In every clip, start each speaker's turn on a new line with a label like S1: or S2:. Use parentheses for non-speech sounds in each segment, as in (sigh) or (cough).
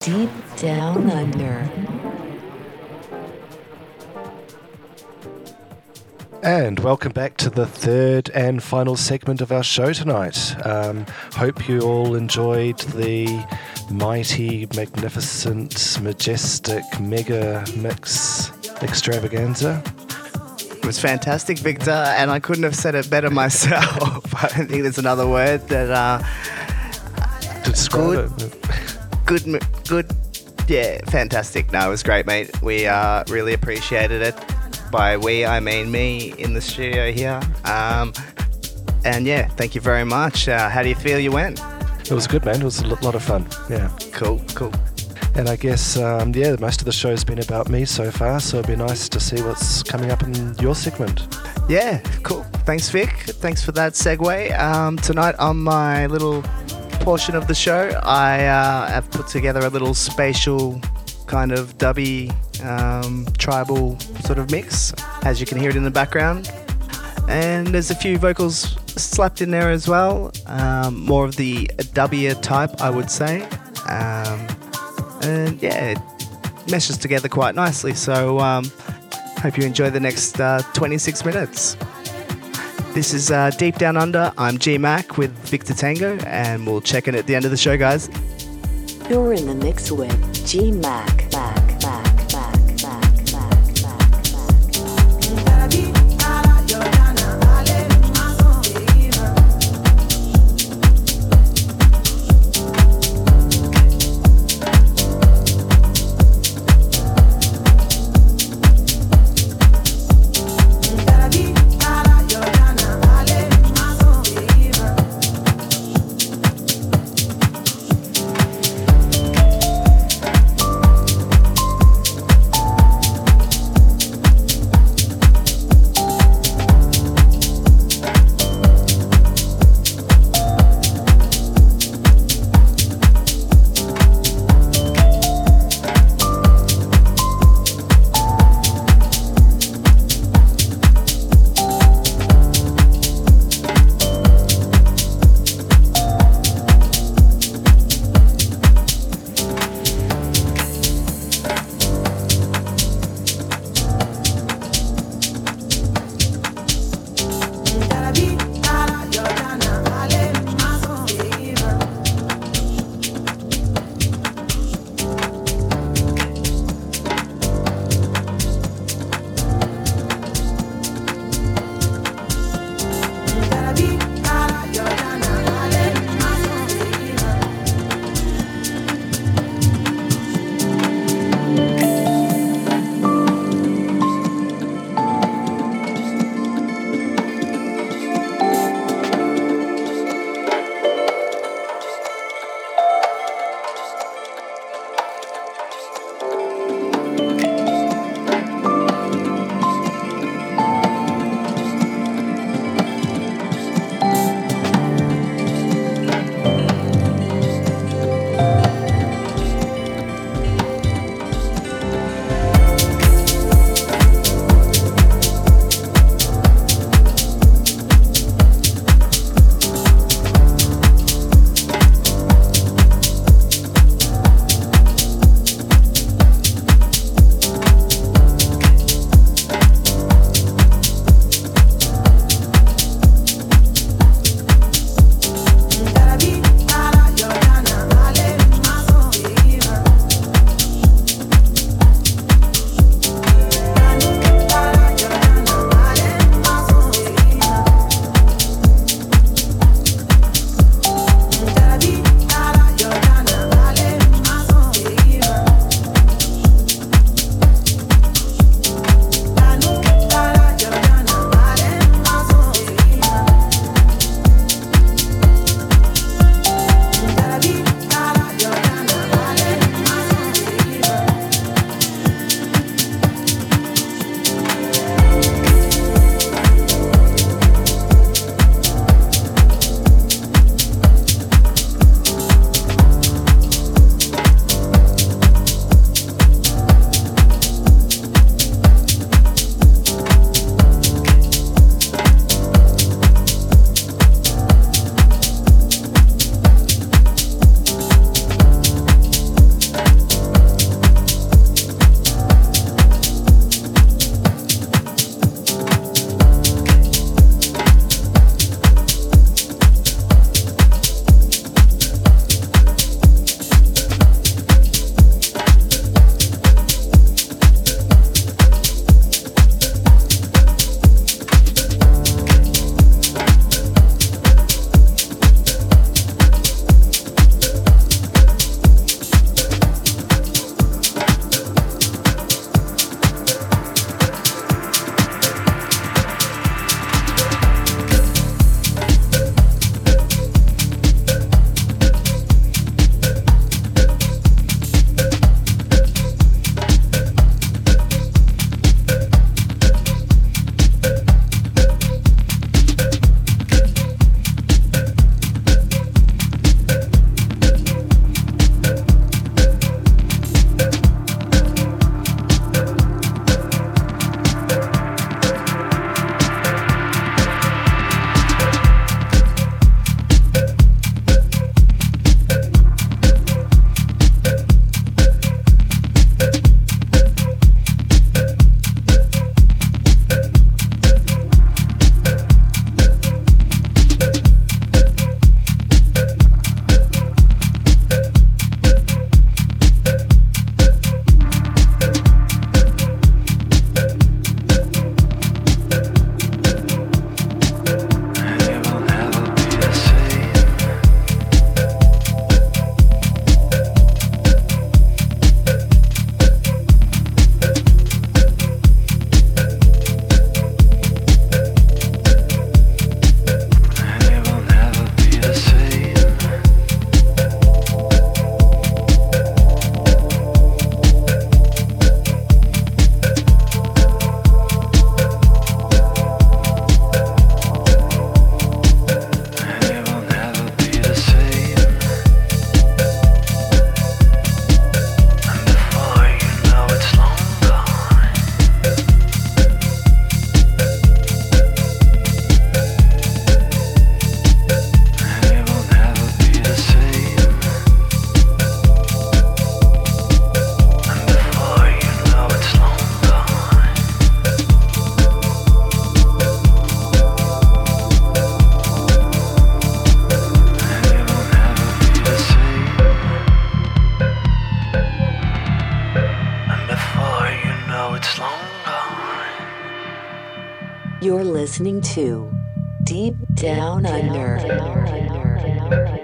S1: Deep Down Under.
S2: And welcome back to the third and final segment of our show tonight. Um, hope you all enjoyed the mighty, magnificent, majestic, mega mix extravaganza.
S3: It was fantastic, Victor, and I couldn't have said it better myself. (laughs) I don't think there's another word that uh,
S2: describe
S3: Good.
S2: it.
S3: Good, good, yeah, fantastic. No, it was great, mate. We uh, really appreciated it. By we, I mean me in the studio here. Um, and yeah, thank you very much. Uh, how do you feel you went?
S2: It was good, man. It was a lot of fun. Yeah.
S3: Cool, cool.
S2: And I guess, um, yeah, most of the show's been about me so far, so it'd be nice to see what's coming up in your segment.
S3: Yeah, cool. Thanks, Vic. Thanks for that segue. Um, tonight on my little portion of the show, I uh, have put together a little spatial kind of dubby um, tribal sort of mix, as you can hear it in the background. And there's a few vocals slapped in there as well. Um, more of the dubbier type, I would say. Um, and yeah, it meshes together quite nicely. So um, hope you enjoy the next uh, 26 minutes. This is uh, Deep Down Under. I'm G Mac with Victor Tango, and we'll check in at the end of the show, guys.
S1: You're in the mix with G Mac. Listening to Deep Down Under.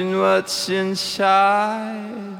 S4: What's inside.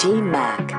S4: G Mac.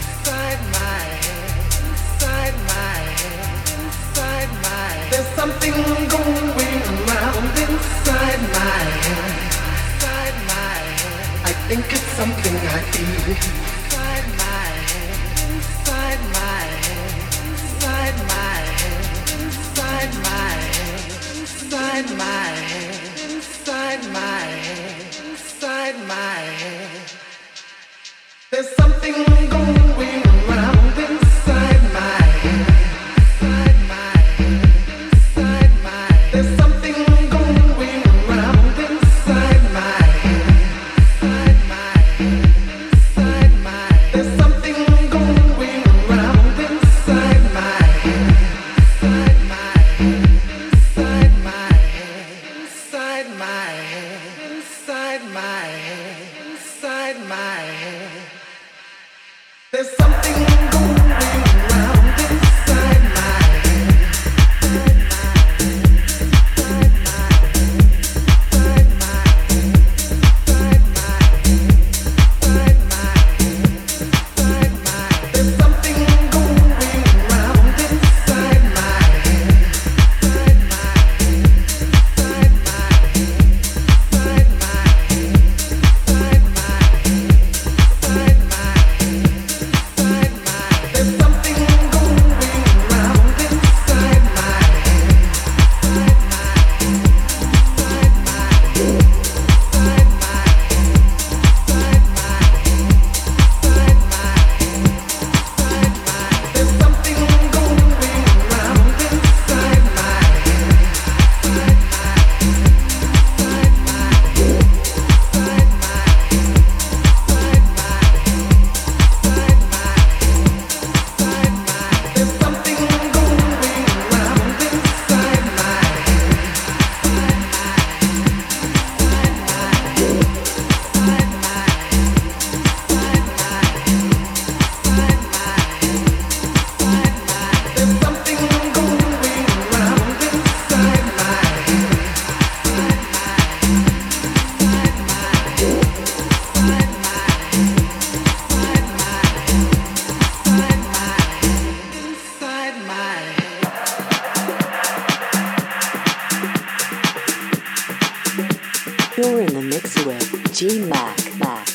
S4: Inside You're
S5: in
S1: the mix with G Mac. Mac.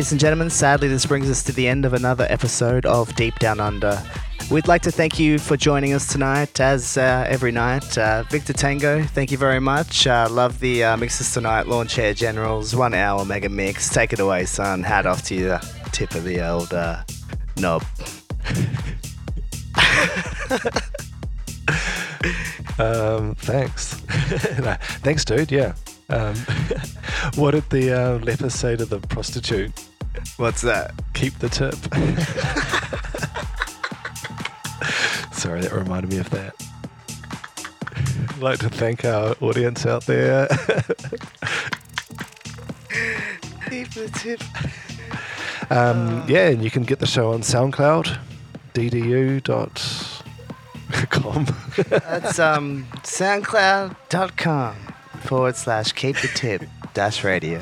S3: Ladies and gentlemen, sadly, this brings us to the end of another episode of Deep Down Under. We'd like to thank you for joining us tonight, as uh, every night. Uh, Victor Tango, thank you very much. Uh, love the uh, mixes tonight. Lawn Chair Generals, one hour mega mix. Take it away, son. Hat off to you, tip of the old knob. (laughs)
S2: Um, thanks. (laughs) No, thanks, dude. Yeah. Um, (laughs) what did the uh, leper say to the prostitute?
S3: What's that?
S2: Keep the tip. (laughs) Sorry, that reminded me of that. I'd like to thank our audience out there.
S3: Keep the tip.
S2: Um, yeah, and you can get the show on SoundCloud, ddu.com.
S3: That's um, soundcloud.com forward slash keep the tip dash radio.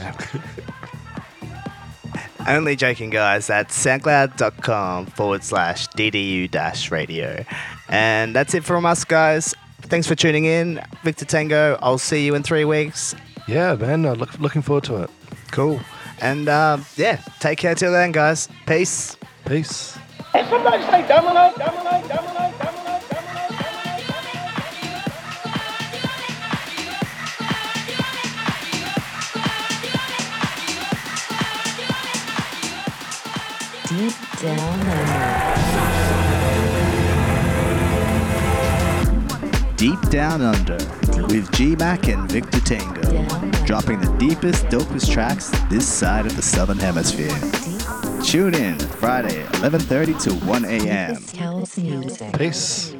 S3: Only joking, guys. That's soundcloud.com forward slash DDU dash radio. And that's it from us, guys. Thanks for tuning in. Victor Tango, I'll see you in three weeks.
S2: yeah, man, I'm look, looking forward to it.
S3: Cool. And uh, yeah, take care till then, guys. Peace.
S2: Peace.
S6: Hey, somebody say domino, domino, domino, domino, domino,
S1: down under.
S3: Deep Down Under with G Mac and Victor Tango. Dropping the deepest, dopest tracks this side of the Southern Hemisphere. Tune in Friday, 11:30 to 1 a.m.
S1: house music.
S2: Peace.